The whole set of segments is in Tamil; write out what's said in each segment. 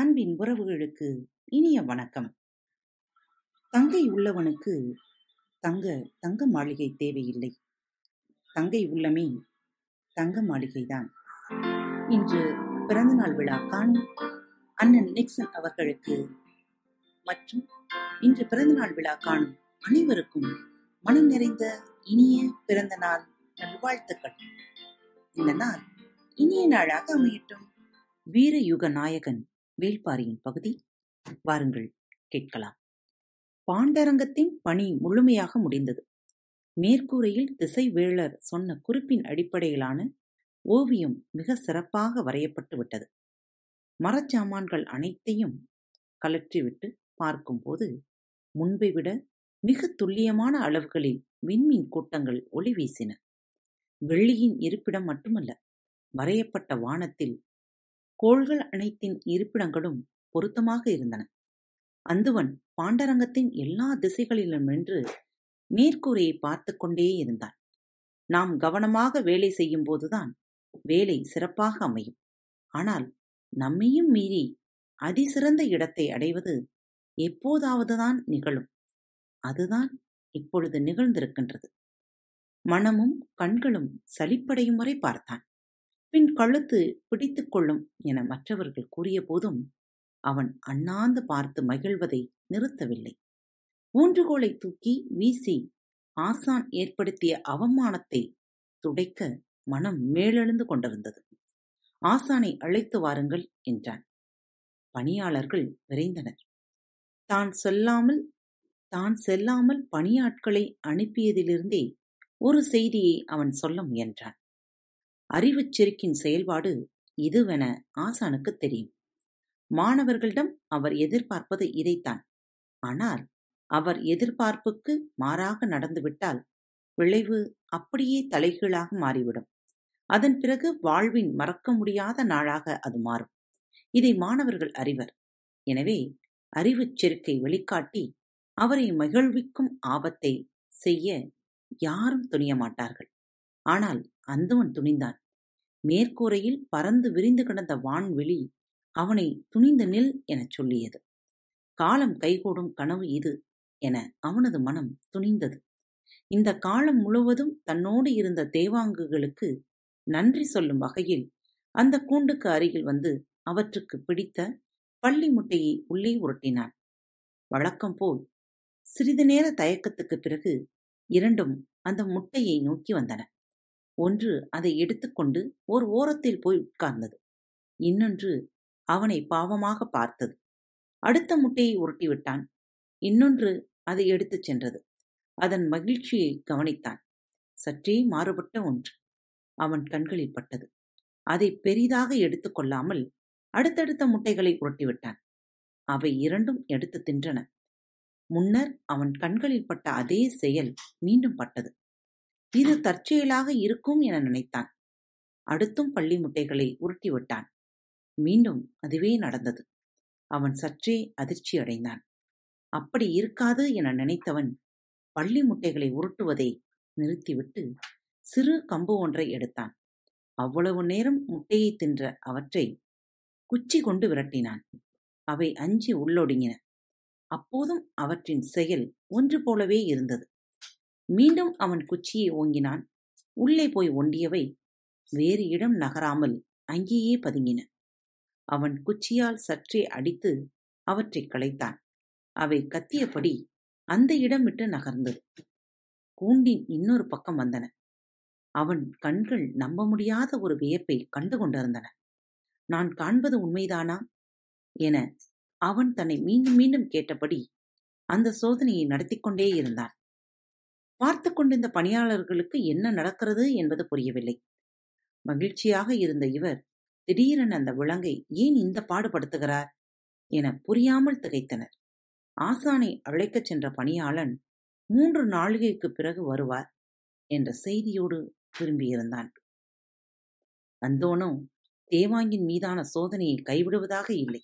அன்பின் உறவுகளுக்கு இனிய வணக்கம். தங்கை உள்ளவனுக்கு தங்க தங்க மாளிகை தேவையில்லை. தங்கை உள்ளமே தங்க மாளிகைதான். இன்று பிறந்தநாள் விழா காணும் அண்ணன் நிக்சன் அவர்களுக்கு மற்றும் இன்று பிறந்தநாள் விழா காணும் அனைவருக்கும் மனம் நிறைந்த இனிய பிறந்த நாள் நல்வாழ்த்துக்கள். இந்த நாள் இனிய நாளாக அமையட்டும். வீரயுக நாயகன் வேள்பாரியின் பகுதி வாருங்கள் கேட்கலாம். பாண்டரங்கத்தின் பணி முழுமையாக முடிந்தது. மேற்கூரையில் திசைவேளர் சொன்ன குறிப்பின் அடிப்படையிலான ஓவியம் மிக சிறப்பாக வரையப்பட்டு விட்டது. மரச்சாமான்கள் அனைத்தையும் கழற்றிவிட்டு பார்க்கும்போது முன்பை விட மிக துல்லியமான அளவுகளில் விண்மீன் கூட்டங்கள் ஒளி வீசின. வெள்ளியின் இருப்பிடம் மட்டுமல்ல, வரையப்பட்ட வானத்தில் கோள்கள் அனைத்தின் இருப்பிடங்களும் பொருத்தமாக இருந்தன. அந்துவன் பாண்டரங்கத்தின் எல்லா திசைகளிலுமென்று மேற்கூரையைப் பார்த்து கொண்டே இருந்தான். நாம் கவனமாக வேலை செய்யும் போதுதான் வேலை சிறப்பாக அமையும். ஆனால் நம்மையும் மீறி அதிசிறந்த இடத்தை அடைவது எப்போதாவதுதான் நிகழும். அதுதான் இப்பொழுது நிகழ்ந்திருக்கின்றது. மனமும் கண்களும் சலிப்படையும் வரை பார்த்தான். பின் கழுத்து பிடித்துக்கொள்ளும் என மற்றவர்கள் கூறியபோதும் அவன் அண்ணாந்து பார்த்து மகிழ்வதை நிறுத்தவில்லை. ஊன்றுகோலை தூக்கி வீசி ஆசான் ஏற்படுத்திய அவமானத்தை துடைக்க மனம் மேலெழுந்து கொண்டிருந்தது. ஆசானை அழைத்து வாருங்கள் என்றான். பணியாளர்கள் விரைந்தனர். தான் சொல்லாமல் தான் செல்லாமல் பணியாட்களை அனுப்பியதிலிருந்தே ஒரு செய்தியை அவன் சொல்ல முயன்றான். அறிவுச் செருக்கின் செயல்பாடு இதுவென ஆசானுக்குத் தெரியும். மாணவர்களிடம் அவர் எதிர்பார்ப்பது இதைத்தான். ஆனால் அவர் எதிர்பார்ப்புக்கு மாறாக நடந்துவிட்டால் விளைவு அப்படியே தலைகீழாக மாறிவிடும். அதன் பிறகு வாழ்வின் மறக்க முடியாத நாளாக அது மாறும். இதை மாணவர்கள் அறிவர். எனவே அறிவுச் செருக்கை வெளிக்காட்டி அவரை மகிழ்விக்கும் ஆபத்தை செய்ய யாரும் துணியமாட்டார்கள். ஆனால் அந்தவன் துணிந்தான். மேற்கூரையில் பறந்து விரிந்து கிடந்த வான்வெளி அவனை துணிந்து நில் எனச் சொல்லியது. காலம் கைகூடும் கனவு இது என அவனது மனம் துணிந்தது. இந்த காலம் முழுவதும் தன்னோடு இருந்த தேவாங்குகளுக்கு நன்றி சொல்லும் வகையில் அந்த கூண்டுக்கு அருகில் வந்து அவற்றுக்கு பிடித்த பள்ளி முட்டையை உள்ளே உருட்டினான். வழக்கம் போல் சிறிது நேர தயக்கத்துக்குப் பிறகு இரண்டும் அந்த முட்டையை நோக்கி வந்தன. ஒன்று அதை எடுத்துக்கொண்டு ஓர் ஓரத்தில் போய் உட்கார்ந்தது. இன்னொன்று அவனை பாவமாகப் பார்த்தது. அடுத்த முட்டையை உருட்டிவிட்டான். இன்னொன்று அதை எடுத்துச் சென்றது. அதன் மகிழ்ச்சியைக் கவனித்தான். சற்றே மாறுபட்ட ஒன்று அவன் கண்களில் பட்டது. அதை பெரிதாக எடுத்துக்கொள்ளாமல் அடுத்தடுத்த முட்டைகளை உருட்டிவிட்டான். அவை இரண்டும் எடுத்துத் தின்றன. முன்னர் அவன் கண்களில் பட்ட அதே செயல் மீண்டும் பட்டது. இது தற்செயலாக இருக்கும் என நினைத்தான். அடுத்தும் பள்ளி முட்டைகளை உருட்டிவிட்டான். மீண்டும் அதுவே நடந்தது. அவன் சற்றே அதிர்ச்சியடைந்தான். அப்படி இருக்காது என நினைத்தவன் பள்ளி முட்டைகளை உருட்டுவதை நிறுத்திவிட்டு சிறு கம்பு ஒன்றை எடுத்தான். அவ்வளவு நேரம் முட்டையைத் தின்ற அவற்றை குச்சி கொண்டு விரட்டினான். அவை அஞ்சி உள்ளொடுங்கின. அப்போதும் அவற்றின் செயல் ஒன்று போலவே இருந்தது. மீண்டும் அவன் குச்சியை ஓங்கினான். உள்ளே போய் ஒண்டியவை வேறு இடம் நகராமல் அங்கேயே பதுங்கின. அவன் குச்சியால் சற்றே அடித்து அவற்றைக் களைத்தான் அவை கத்தியபடி அந்த இடம் விட்டு நகர்ந்தது. கூண்டின் இன்னொரு பக்கம் வந்தன. அவன் கண்கள் நம்ப முடியாத ஒரு வியப்பைக் கண்டு கொண்டிருந்தன. நான் காண்பது உண்மைதானா? என அவன் தன்னை மீண்டும் மீண்டும் கேட்டபடி அந்த சோதனையை நடத்திக் கொண்டே இருந்தான். பார்த்துக் கொண்டிருந்த பணியாளர்களுக்கு என்ன நடக்கிறது என்பது புரியவில்லை. மகிழ்ச்சியாக இருந்த இவர் திடீரென அந்த விலங்கை ஏன் இந்தப் பாடுபடுத்துகிறார்? என புரியாமல் திகைத்தனர். ஆசானை அழைக்கச் சென்ற பணியாளன் மூன்று நாளிகைக்கு பிறகு வருவார் என்ற செய்தியோடு திரும்பியிருந்தான். அந்தோனும் தேவாங்கின் மீதான சோதனையை கைவிடுவதாக இல்லை.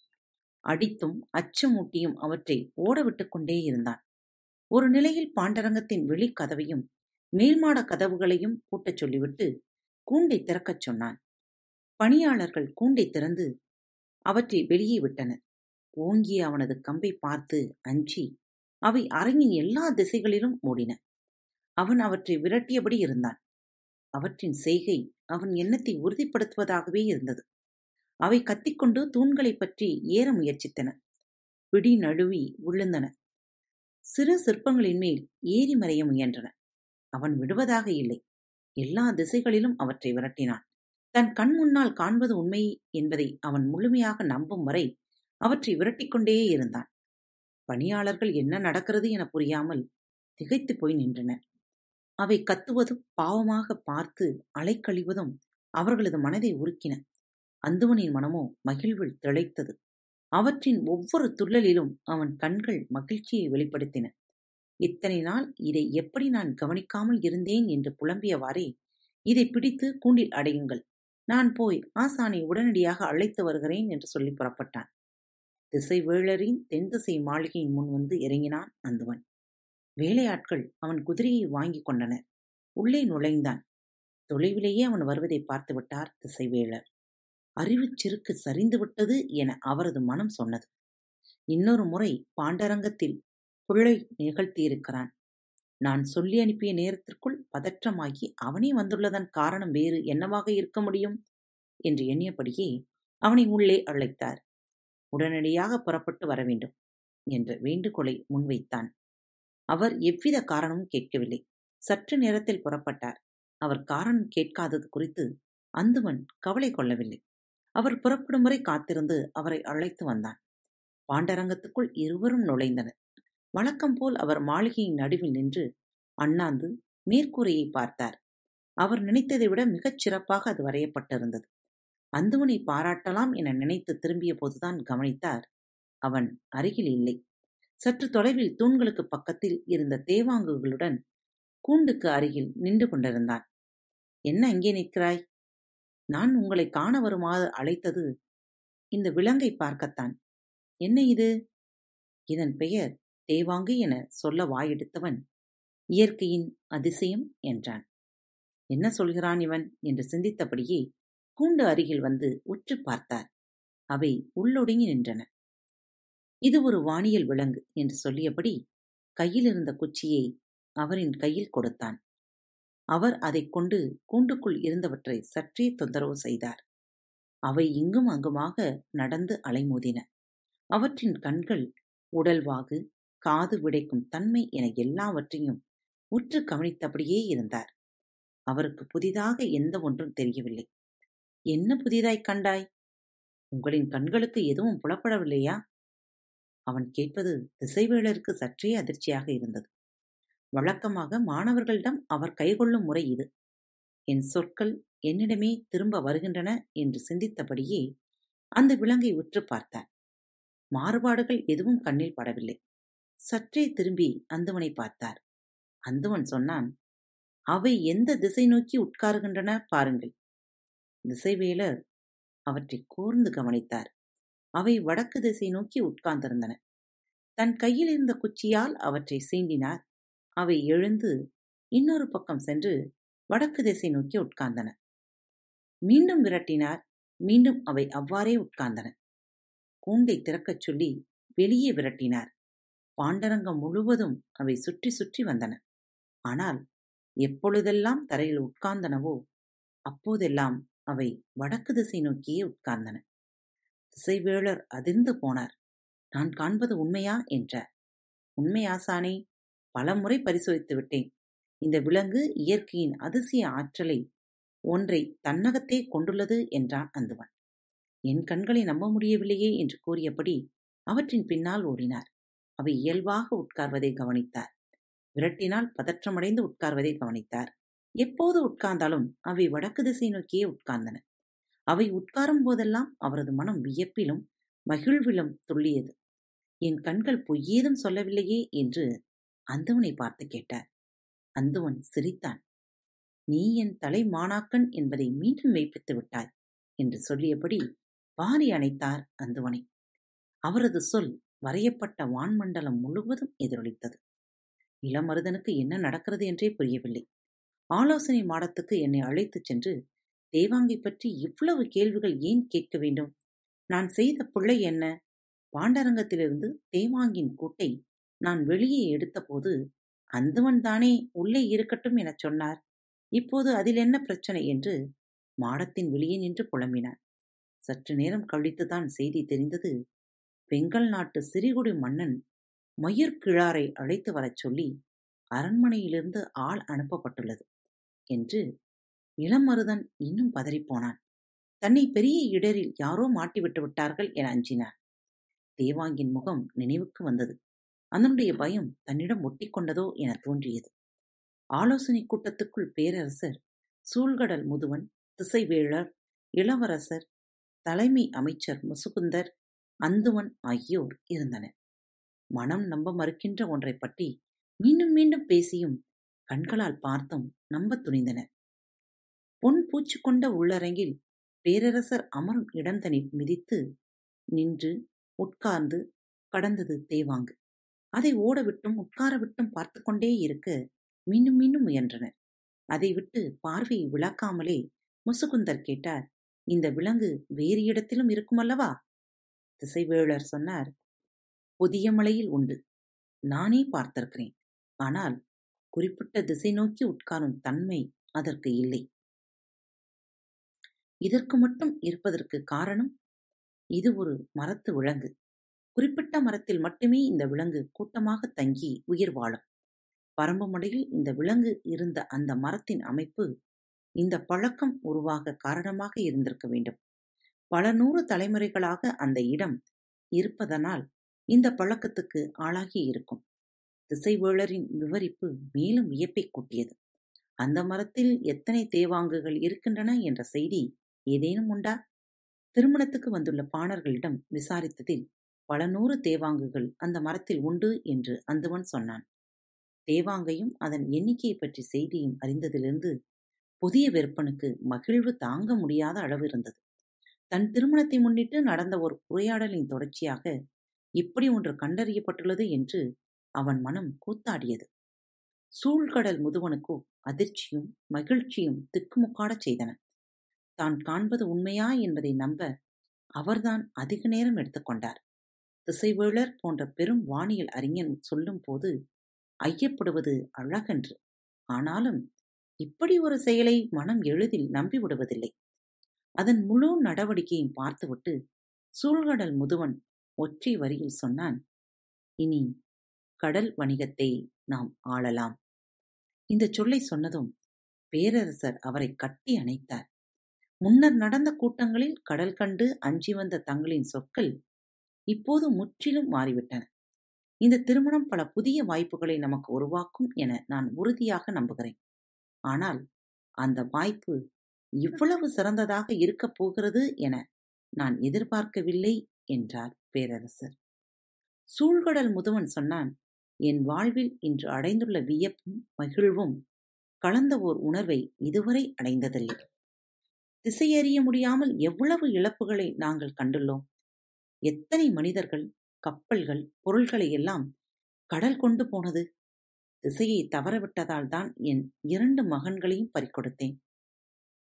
அடித்தும் அச்சமூட்டியும் அவற்றை ஓடவிட்டுக் கொண்டே இருந்தான். ஒரு நிலையில் பாண்டரங்கத்தின் வெளிக் கதவையும் மேல்மாடக் கதவுகளையும் பூட்டச் சொல்லிவிட்டு கூண்டைத் திறக்கச் சொன்னான். பணியாளர்கள் கூண்டைத் திறந்து அவற்றை வெளியே விட்டனர். ஓங்கிய அவனது கம்பை பார்த்து அஞ்சி அவை அரங்கின் எல்லா திசைகளிலும் ஓடின அவன் அவற்றை விரட்டியபடி இருந்தான். அவற்றின் செய்கை அவன் எண்ணத்தை உறுதிப்படுத்துவதாகவே இருந்தது. அவை கத்திக்கொண்டு தூண்களைப் பற்றி ஏற முயற்சித்தன. பிடி நழுவி விழுந்தன. சிறு சிற்பங்களின் மேல் ஏறி மறைய முயன்றன. அவன் விடுவதாக இல்லை. எல்லா திசைகளிலும் அவற்றை விரட்டினான். தன் கண் முன்னால் காண்பது உண்மை என்பதை அவன் முழுமையாக நம்பும் வரை அவற்றை விரட்டிக்கொண்டே இருந்தான். பணியாளர்கள் என்ன நடக்கிறது என புரியாமல் திகைத்து போய் நின்றனர். அவை கத்துவதும் பாவமாக பார்த்து அலைக்கழிவதும் அவர்களது மனதை உருக்கின. அந்துவனின் மனமோ மகிழ்வில் திளைத்தது. அவற்றின் ஒவ்வொரு துள்ளலிலும் அவன் கண்கள் மகிழ்ச்சியை வெளிப்படுத்தின. இத்தனை நாள் இதை எப்படி நான் கவனிக்காமல் இருந்தேன் என்று புலம்பியவாறே இதை பிடித்து கூண்டில் அடையுங்கள். நான் போய் ஆசானை உடனடியாக அழைத்து வருகிறேன் என்று சொல்லி புறப்பட்டான். திசைவேளரின் தென் திசை மாளிகையின் முன் வந்து இறங்கினான் அந்துவன் வேலையாட்கள் அவன் குதிரையை வாங்கி கொண்டனர். உள்ளே நுழைந்தான். தொலைவிலேயே அவன் வருவதை பார்த்துவிட்டார் திசைவேளர் அறிவுச் சிறுக்கு சரிந்து விட்டது என அவரது மனம் சொன்னது. இன்னொரு முறை பாண்டரங்கத்தில் பிழை நிகழ்த்தியிருக்கிறான். நான் சொல்லி அனுப்பிய நேரத்திற்குள் பதற்றமாகி அவனே வந்துள்ளதன் காரணம் வேறு என்னவாக இருக்க முடியும்? என்று எண்ணியபடியே அவனை உள்ளே அழைத்தார். உடனடியாக புறப்பட்டு வர வேண்டும் என்ற வேண்டுகோளை முன்வைத்தான். அவர் எவ்வித காரணமும் கேட்கவில்லை. சற்று நேரத்தில் புறப்பட்டார். அவர் காரணம் கேட்காதது குறித்து அந்துவன் கவலை கொள்ளவில்லை. அவர் புறப்படும் வரை காத்திருந்து அவரை அழைத்து வந்தான். பாண்டரங்கத்துக்குள் இருவரும் நுழைந்தனர். வழக்கம் போல் அவர் மாளிகையின் நடுவில் நின்று அண்ணாந்து மேற்கூரையை பார்த்தார். அவர் நினைத்ததை விட மிகச் சிறப்பாக அது வரையப்பட்டிருந்தது. அந்துவனை பாராட்டலாம் என நினைத்து திரும்பிய போதுதான் கவனித்தார். அவன் அருகில் இல்லை. சற்று தொலைவில் தூண்களுக்கு பக்கத்தில் இருந்த தேவாங்குகளுடன் கூண்டுக்கு அருகில் நின்று கொண்டிருந்தான். என்ன அங்கே நிற்கிறாய்? நான் உங்களை காண வருமாறு அழைத்தது இந்த விலங்கை பார்க்கத்தான். என்ன இது? இதன் பெயர் தேவாங்கு என சொல்ல வாயெடுத்தவன் இயற்கையின் அதிசயம் என்றான். என்ன சொல்கிறான் இவன்? என்று சிந்தித்தபடியே கூண்டு அருகில் வந்து உற்று பார்த்தார். அவை உள்ளொடுங்கி நின்றன. இது ஒரு வானியல் விலங்கு என்று சொல்லியபடி கையில் இருந்த குச்சியை அவரின் கையில் கொடுத்தான். அவர் அதைக் கொண்டு கூண்டுக்குள் இருந்தவற்றை சற்றே தொந்தரவு செய்தார். அவை இங்கும் அங்குமாக நடந்து அலைமோதின. அவற்றின் கண்கள் உடல்வாகு காது விடைக்கும் தன்மை என எல்லாவற்றையும் உற்று கவனித்தபடியே இருந்தார். அவருக்கு புதிதாக எந்த ஒன்றும் தெரியவில்லை. என்ன புதிதாய் கண்டாய்? உங்களின் கண்களுக்கு எதுவும் புலப்படவில்லையா? அவன் கேட்பது திசைவேளருக்கு சற்றே அதிர்ச்சியாக இருந்தது. வழக்கமாக மாணவர்களிடம் அவர் கைகொள்ளும் முறை இது. என் சொற்கள் என்னிடமே திரும்ப வருகின்றன என்று சிந்தித்தபடியே அந்த விலங்கை உற்று பார்த்தார். மாறுபாடுகள் எதுவும் கண்ணில் படவில்லை. சற்றே திரும்பி அந்துவனை பார்த்தார். அந்துவன் சொன்னான் அவை எந்த திசை நோக்கி உட்காருகின்றன பாருங்கள். திசைவேலர் அவற்றை கூர்ந்து கவனித்தார். அவை வடக்கு திசை நோக்கி உட்கார்ந்திருந்தன. தன் கையில் இருந்த குச்சியால் அவற்றை சீண்டினார். அவை எழுந்து இன்னொரு பக்கம் சென்று வடக்கு திசை நோக்கி உட்கார்ந்தன. மீண்டும் விரட்டினார். மீண்டும் அவை அவ்வாறே உட்கார்ந்தன. கூண்டை திறக்கச் சொல்லி வெளியே விரட்டினார். பாண்டரங்கம் முழுவதும் அவை சுற்றி சுற்றி வந்தன. ஆனால் எப்பொழுதெல்லாம் தரையில் உட்கார்ந்தனவோ அப்போதெல்லாம் அவை வடக்கு திசை நோக்கியே உட்கார்ந்தன. திசைவேளர் அதிர்ந்து போனார். நான் காண்பது உண்மையா? என்றார். உண்மை ஆசானே பலமுறை பரிசோதித்து விட்டேன். இந்த விலங்கு இயற்கையின் அதிசய ஆற்றலை ஒன்றை தன்னகத்தே கொண்டுள்ளது என்றான் அந்துவன். என் கண்களை நம்ப முடியவில்லையே என்று கூறியபடி அவற்றின் பின்னால் ஓடினார். அவை இயல்பாக உட்கார்வதை கவனித்தார். விரட்டினால் பதற்றமடைந்து உட்கார்வதை கவனித்தார். எப்போது உட்கார்ந்தாலும் அவை வடக்கு திசை நோக்கியே உட்கார்ந்தன. அவை உட்காரும் போதெல்லாம் அவரது மனம் வியப்பிலும் மகிழ்விலும் துள்ளியது. என் கண்கள் பொய்யேதும் சொல்லவில்லையே என்று அந்தவனை பார்த்து கேட்டார். அந்தவன் சிரித்தான். நீ என் தலை மாணாக்கன் என்பதை மீண்டும் மெய்ப்பித்து விட்டாய் என்று சொல்லியபடி பாரி அணைத்தார் அந்துவனை. அவரது சொல் வரையப்பட்ட வான்மண்டலம் முழுவதும் எதிரொலித்தது. இளமருதனுக்கு என்ன நடக்கிறது என்றே புரியவில்லை. ஆலோசனை மாடத்துக்கு என்னை அழைத்துச் சென்று தேவாங்கை பற்றி இவ்வளவு கேள்விகள் ஏன் கேட்க வேண்டும்? நான் செய்த பிள்ளை என்ன? பாண்டரங்கத்திலிருந்து தேவாங்கின் கூட்டை நான் வெளியே எடுத்தபோது அந்தவன் தானே உள்ளே இருக்கட்டும் எனச் சொன்னார். இப்போது அதில் என்ன பிரச்சனை என்று மாடத்தின் வெளியே நின்று புலம்பினார் சற்று நேரம் கழித்துதான் செய்தி தெரிந்தது. பெங்கல் நாட்டு சிறிகுடி மன்னன் மயிர் கிழாரை அழைத்து வரச் சொல்லி அரண்மனையிலிருந்து ஆள் அனுப்பப்பட்டுள்ளது என்று இளமருதன் இன்னும் பதறிப்போனான். தன்னை பெரிய இடரில் யாரோ மாட்டிவிட்டு விட்டார்கள் என அஞ்சினார். தேவாங்கின் முகம் நினைவுக்கு வந்தது. அதனுடைய பயம் தன்னிடம் ஒட்டி கொண்டதோ என தோன்றியது. ஆலோசனை கூட்டத்துக்குள் பேரரசர் சூழ்கடல் முதுவன் திசைவேளர் இளவரசர் தலைமை அமைச்சர் முசுகுந்தர் அந்துவன் ஆகியோர் இருந்தனர். மனம் நம்ப மறுக்கின்ற ஒன்றை பற்றி மீண்டும் மீண்டும் பேசியும் கண்களால் பார்த்தும் நம்பத் துணிந்தனர். பொன் பூச்சு கொண்ட உள்ளரங்கில் பேரரசர் அமரும் இடம் தனி மிதித்து நின்று உட்கார்ந்து கடந்தது தேவாங்கு. அதை ஓடவிட்டும் உட்காரவிட்டும் பார்த்து கொண்டே இருக்க. மீண்டும் மீண்டும் முயன்றனர். அதை விட்டு பார்வையை விளக்காமலே முசுகுந்தர் கேட்டார் இந்த விலங்கு வேறு இடத்திலும் இருக்குமல்லவா? திசைவேளர் சொன்னார் புதிய மலையில் உண்டு. நானே பார்த்திருக்கிறேன். ஆனால் குறிப்பிட்ட திசை நோக்கி உட்காரும் தன்மை அதற்கு இல்லை. இதற்கு மட்டும் இருப்பதற்கு காரணம் இது ஒரு மரத்து விலங்கு. குறிப்பிட்ட மரத்தில் மட்டுமே இந்த விலங்கு கூட்டமாக தங்கி உயிர் வாழும். பரம்புமடையில் இந்த விலங்கு இருந்த அந்த மரத்தின் அமைப்பு இந்த பழக்கம் உருவாக காரணமாக இருந்திருக்க வேண்டும். பல நூறு தலைமுறைகளாக அந்த இடம் இருப்பதனால் இந்த பழக்கத்துக்கு ஆளாகி இருக்கும். திசைவேளரின் விவரிப்பு மேலும் வியப்பை கூட்டியது. அந்த மரத்தில் எத்தனை தேவாங்குகள் இருக்கின்றன என்ற செய்தி ஏதேனும் உண்டா? திருமணத்துக்கு வந்துள்ள பாணர்களிடம் விசாரித்ததில் பல நூறு தேவாங்குகள் அந்த மரத்தில் உண்டு என்று அந்துவன் சொன்னான். தேவாங்கையும் அதன் எண்ணிக்கையை பற்றி செய்தியும் அறிந்ததிலிருந்து புதிய வெறுப்பனுக்கு மகிழ்வு தாங்க முடியாத அளவு இருந்தது. தன் திருமணத்தை முன்னிட்டு நடந்த ஒரு உரையாடலின் தொடர்ச்சியாக இப்படி ஒன்று கண்டறியப்பட்டுள்ளது என்று அவன் மனம் கூத்தாடியது. சூழ்கடல் முதுவனுக்கோ அதிர்ச்சியும் மகிழ்ச்சியும் திக்குமுக்காடச் செய்தன. தான் காண்பது உண்மையா என்பதை நம்ப அவர்தான் அதிக நேரம் எடுத்துக்கொண்டார். திசைவேளர் போன்ற பெரும் வானியல் அறிஞன் சொல்லும் போது ஐயப்படுவது அழகன்று. ஆனாலும் இப்படி ஒரு செயலை மனம் எளிதில் நம்பிவிடுவதில்லை அதன் முழு நடவடிக்கையும் பார்த்துவிட்டு சூழ்கடல் முதுவன் ஒற்றை வரியில் சொன்னான் இனி கடல் வணிகத்தை நாம் ஆளலாம். இந்த சொல்லை சொன்னதும் பேரரசர் அவரை கட்டி அணைத்தார். முன்னர் நடந்த கூட்டங்களில் கடல் கண்டு அஞ்சி வந்த தங்களின் சொற்கள் இப்போது முற்றிலும் மாறிவிட்டன. இந்த திருமணம் பல புதிய வாய்ப்புகளை நமக்கு உருவாக்கும் என நான் உறுதியாக நம்புகிறேன். ஆனால் அந்த வாய்ப்பு இவ்வளவு சிறந்ததாக இருக்கப் போகிறது என நான் எதிர்பார்க்கவில்லை என்றார் பேரரசர். சூழ்கடல் முதுவன் சொன்னான் என் வாழ்வில் இன்று அடைந்துள்ள வியப்பும் மகிழ்வும் கலந்த ஓர் உணர்வை இதுவரை அடைந்ததில்லை. திசையறிய முடியாமல் எவ்வளவு இழப்புகளை நாங்கள் கண்டுள்ளோம். எத்தனை மனிதர்கள் கப்பல்கள் பொருள்களை எல்லாம் கடல் கொண்டு போனது? திசையை தவறவிட்டதால் தான் என் இரண்டு மகன்களையும் பறிக்கொடுத்தேன்.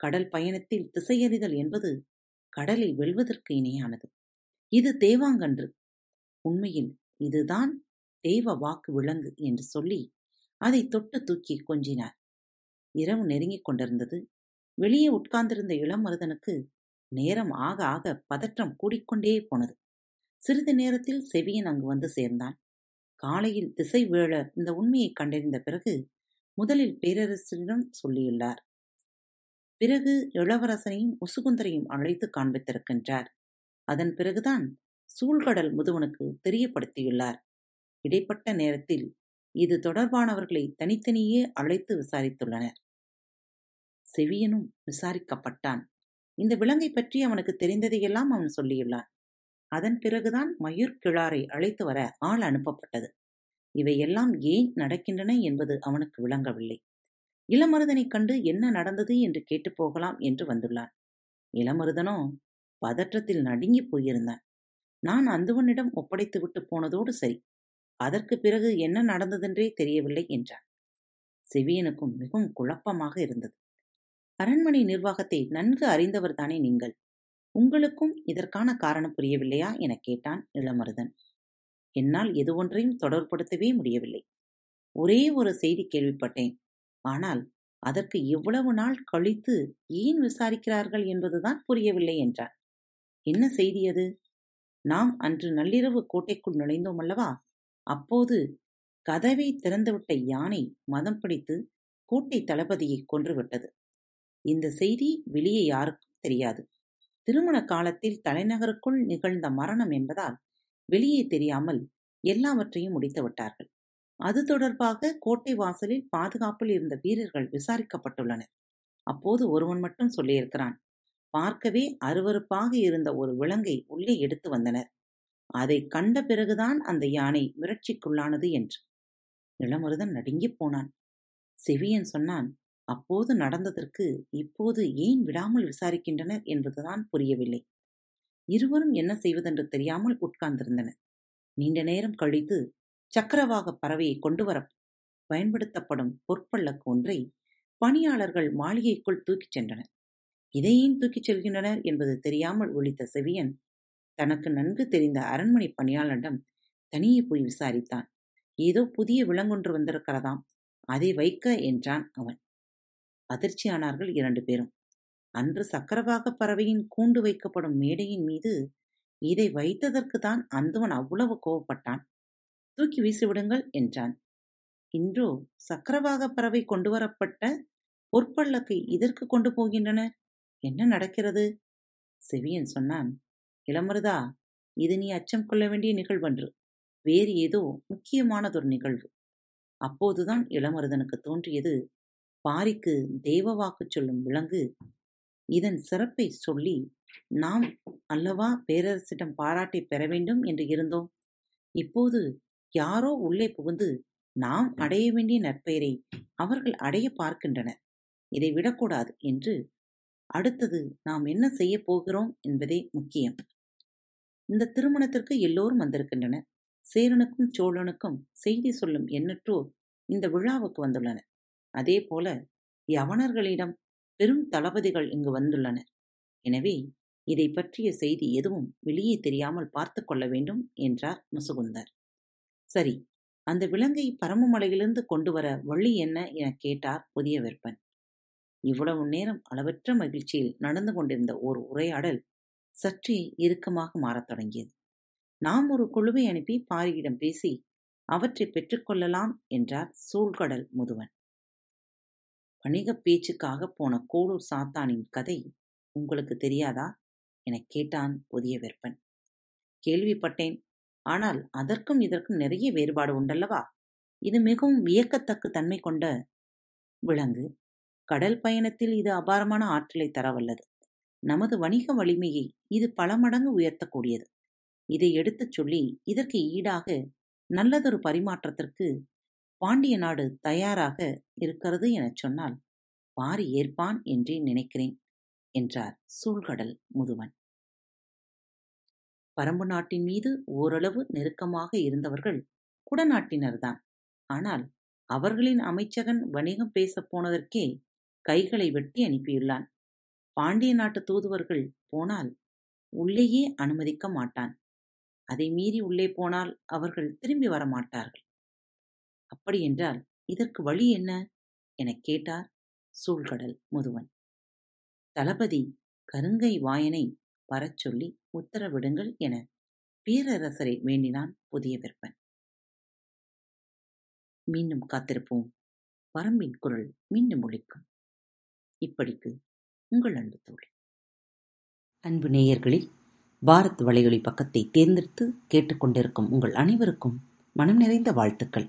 கடல் பயணத்தில் திசையறிதல் என்பது கடலை வெல்வதற்கு இணையானது. இது தேவாங்கன்று. உண்மையில் இதுதான் தெய்வ வாக்கு விலங்கு என்று சொல்லி அதை தொட்டு தூக்கி கொஞ்சினார். இரவு நெருங்கிக் கொண்டிருந்தது. வெளியே உட்கார்ந்திருந்த இளமருதனுக்கு நேரம் ஆக ஆக பதற்றம் கூடிக்கொண்டே போனது. சிறிது நேரத்தில் செவியன் அங்கு வந்து சேர்ந்தான். காலையில் திசை வேளர் இந்த உண்மையை கண்டறிந்த பிறகு முதலில் பேரரசரிடம் சொல்லியுள்ளார். பிறகு இளவரசனையும் முசுகுந்தரையும் அழைத்து காண்பித்திருக்கின்றார். அதன் பிறகுதான் சூழ்கடல் முதுவனுக்கு தெரியப்படுத்தியுள்ளார். இடைப்பட்ட நேரத்தில் இது தொடர்பானவர்களை தனித்தனியே அழைத்து விசாரித்துள்ளனர். செவியனும் விசாரிக்கப்பட்டான். இந்த விலங்கை பற்றி அவனுக்கு தெரிந்ததையெல்லாம் அவன் சொல்லியுள்ளான். அதன் பிறகுதான் மயூர் கிழாரை அழைத்து வர ஆள் அனுப்பப்பட்டது. இவையெல்லாம் ஏன் நடக்கின்றன என்பது அவனுக்கு விளங்கவில்லை. இளமருதனைக் கண்டு என்ன நடந்தது என்று கேட்டு போகலாம் என்று வந்துள்ளான். இளமருதனோ பதற்றத்தில் நடுங்கி போயிருந்தான். நான் அந்துவனிடம் ஒப்படைத்து விட்டு போனதோடு சரி அதற்கு பிறகு என்ன நடந்ததென்றே தெரியவில்லை என்றான். செவியனுக்கும் மிகவும் குழப்பமாக இருந்தது. அரண்மனை நிர்வாகத்தை நன்கு அறிந்தவர்தானே நீங்கள்? உங்களுக்கும் இதற்கான காரணம் புரியவில்லையா? எனக் கேட்டான் இளமருதன். என்னால் எது ஒன்றையும் தொடர்படுத்தவே முடியவில்லை. ஒரே ஒரு செய்தி கேள்விப்பட்டேன். ஆனால் அதற்கு இவ்வளவு நாள் கழித்து ஏன் விசாரிக்கிறார்கள் என்பதுதான் புரியவில்லை என்றார் என்ன செய்தி அது? நாம் அன்று நள்ளிரவு கோட்டைக்குள் நுழைந்தோம் அல்லவா? அப்போது கதவை திறந்துவிட்ட யானை மதம் பிடித்து கோட்டை தளபதியை கொன்றுவிட்டது இந்த செய்தி வெளியே யாருக்கும் தெரியாது. திருமண காலத்தில் தலைநகருக்குள் நிகழ்ந்த மரணம் என்பதால் வெளியே தெரியாமல் எல்லாவற்றையும் முடித்து விட்டார்கள். அது தொடர்பாக கோட்டை வாசலில் பாதுகாப்பில் இருந்த வீரர்கள் விசாரிக்கப்பட்டுள்ளனர். அப்போது ஒருவன் மட்டும் சொல்லியிருக்கிறான் பார்க்கவே அருவருப்பாக இருந்த ஒரு விலங்கை உள்ளே எடுத்து வந்தனர். அதை கண்ட பிறகுதான் அந்த யானை மிரட்சிக்குள்ளானது என்று. இளமருதன் நடுங்கிப் போனான். செவியன் சொன்னான் அப்போது நடந்ததற்கு இப்போது ஏன் விடாமல் விசாரிக்கின்றனர் என்பதுதான் புரியவில்லை. இருவரும் என்ன செய்வதென்று தெரியாமல் உட்கார்ந்திருந்தனர். நீண்ட நேரம் கழித்து சக்கரவாக பறவையை கொண்டு வர பயன்படுத்தப்படும் பொற்பள்ளக்கு ஒன்றை பணியாளர்கள் மாளிகைக்குள் தூக்கிச் சென்றனர். இதை ஏன் தூக்கிச் செல்கின்றனர் என்பது தெரியாமல் ஒழித்த செவியன் தனக்கு நன்கு தெரிந்த அரண்மனை பணியாளரிடம் தனியே போய் விசாரித்தான். ஏதோ புதிய விலங்கொன்று வந்திருக்கிறதாம். அதை வைக்க என்றான் அவன். அதிர்ச்சியானார்கள் இரண்டு பேரும். அன்று சக்கரவாக பறவையின் கூண்டு வைக்கப்படும் மேடையின் மீது இதை வைத்ததற்கு தான் அந்தவன் அவ்வளவு கோவப்பட்டான் தூக்கி வீசிவிடுங்கள் என்றான். இன்றோ சக்கரவாக பறவை கொண்டு வரப்பட்ட பொற்பள்ளக்கை இதற்கு கொண்டு போகின்றனர். என்ன நடக்கிறது? செவியன் சொன்னான். இளமருதா இது நீ அச்சம் கொள்ள வேண்டிய நிகழ்வன்று. வேறு ஏதோ முக்கியமானதொரு நிகழ்வு. அப்போதுதான் இளமருதனுக்கு தோன்றியது பாரிக்கு தெய்வ வாக்கு சொல்லும் விலங்கு இதன் சிறப்பை சொல்லி நாம் அல்லவா பேரரசிடம் பாராட்டை பெற வேண்டும் என்று இருந்தோம். இப்போது யாரோ உள்ளே புகுந்து நாம் அடைய வேண்டிய நற்பெயரை அவர்கள் அடைய பார்க்கின்றனர். இதை விடக்கூடாது என்று அடுத்தது நாம் என்ன செய்ய போகிறோம் என்பதே முக்கியம். இந்த திருமணத்திற்கு எல்லோரும் வந்திருக்கின்றனர். சேரனுக்கும் சோழனுக்கும் செய்தி சொல்லும் எண்ணற்றோர் இந்த விழாவுக்கு வந்துள்ளனர். அதே போல யவனர்களிடம் பெரும் தளபதிகள் இங்கு வந்துள்ளனர். எனவே இதை பற்றிய செய்தி எதுவும் வெளியே தெரியாமல் பார்த்து கொள்ள வேண்டும் என்றார் முசுகுந்தர். சரி அந்த விலங்கை பரமமலையிலிருந்து கொண்டு வர வழி என்ன? என கேட்டார் புதிய வெப்பன் இவ்வளவு நேரம் அளவற்ற மகிழ்ச்சியில் நடந்து கொண்டிருந்த ஓர் உரையாடல் சற்றே இறுக்கமாக மாறத் தொடங்கியது. நாம் ஒரு குழுவை அனுப்பி பாரியிடம் பேசி அவற்றை பெற்றுக்கொள்ளலாம் என்றார் சூழ்கடல் முதுவன். வணிகப் பேச்சுக்காக போன கோளூர் சாத்தானின் கதை உங்களுக்கு தெரியாதா? எனக் கேட்டான் புதிய வெப்பன் கேள்விப்பட்டேன். ஆனால் அதற்கும் இதற்கும் நிறைய வேறுபாடு உண்டல்லவா? இது மிகவும் வியக்கத்தக்க தன்மை கொண்ட விலங்கு. கடல் பயணத்தில் இது அபாரமான ஆற்றலை தரவல்லது. நமது வணிக வலிமையை இது பல மடங்கு உயர்த்தக்கூடியது. இதை எடுத்துச் சொல்லி இதற்கு ஈடாக நல்லதொரு பரிமாற்றத்திற்கு பாண்டிய நாடு தயாராக இருக்கிறது எனச் சொன்னால் பாரி ஏற்பான் என்றே நினைக்கிறேன் என்றார் சூழ்கடல் முதுவன். பரம்பு நாட்டின் மீது ஓரளவு நெருக்கமாக இருந்தவர்கள் குடநாட்டினர்தான். ஆனால் அவர்களின் அமைச்சகன் வணிகம் பேசப் போனதற்கே கைகளை வெட்டி அனுப்பியுள்ளான். பாண்டிய நாட்டு தூதுவர்கள் போனால் உள்ளேயே அனுமதிக்க மாட்டான். அதை மீறி உள்ளே போனால் அவர்கள் திரும்பி வர மாட்டார்கள் அப்படியென்றால் இதற்கு வழி என்ன? எனக் கேட்டார் சூழ்கடல் முதுவன். தளபதி கருங்கை வாயனை வரச் சொல்லி உத்தரவிடுங்கள் என பேரரசரை வேண்டினான் புதிய விற்பன். மீண்டும் காத்திருப்போம். வரம்பின் குரல் மீண்டும் ஒழிக்கும் இப்படிக்கு உங்கள் அன்பு தோழி. அன்பு நேயர்களில் பாரத் வலையொலி பக்கத்தை தேர்ந்தெடுத்து கேட்டுக்கொண்டிருக்கும் உங்கள் அனைவருக்கும் மனம் நிறைந்த வாழ்த்துக்கள்.